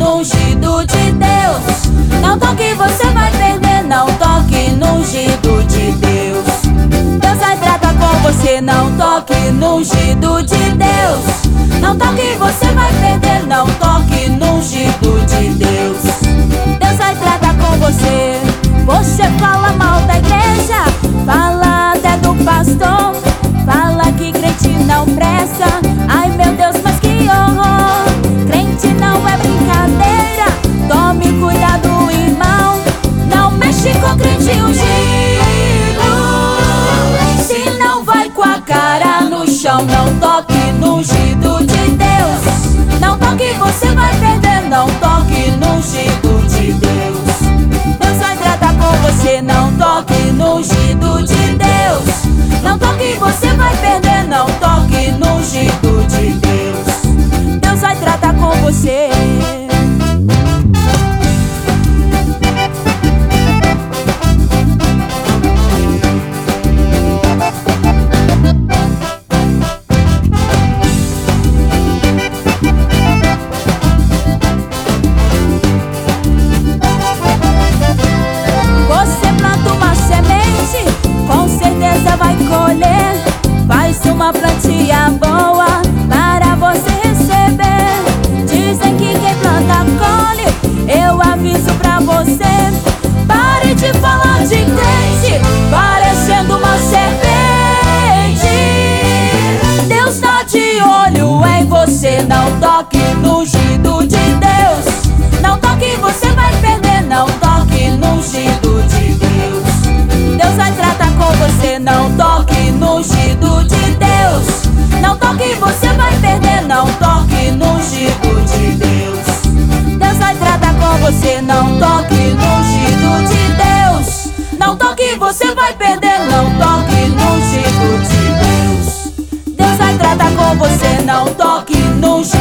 no ungido de Deus. Não toque, você vai perder. Não toque no ungido de Deus. Deus vai tratar com você. Não toque no ungido de Deus. Não toque, você não toque habla você vai perder. Não toque no Chico de Deus. Deus vai tratar com você. Não toque no Chico.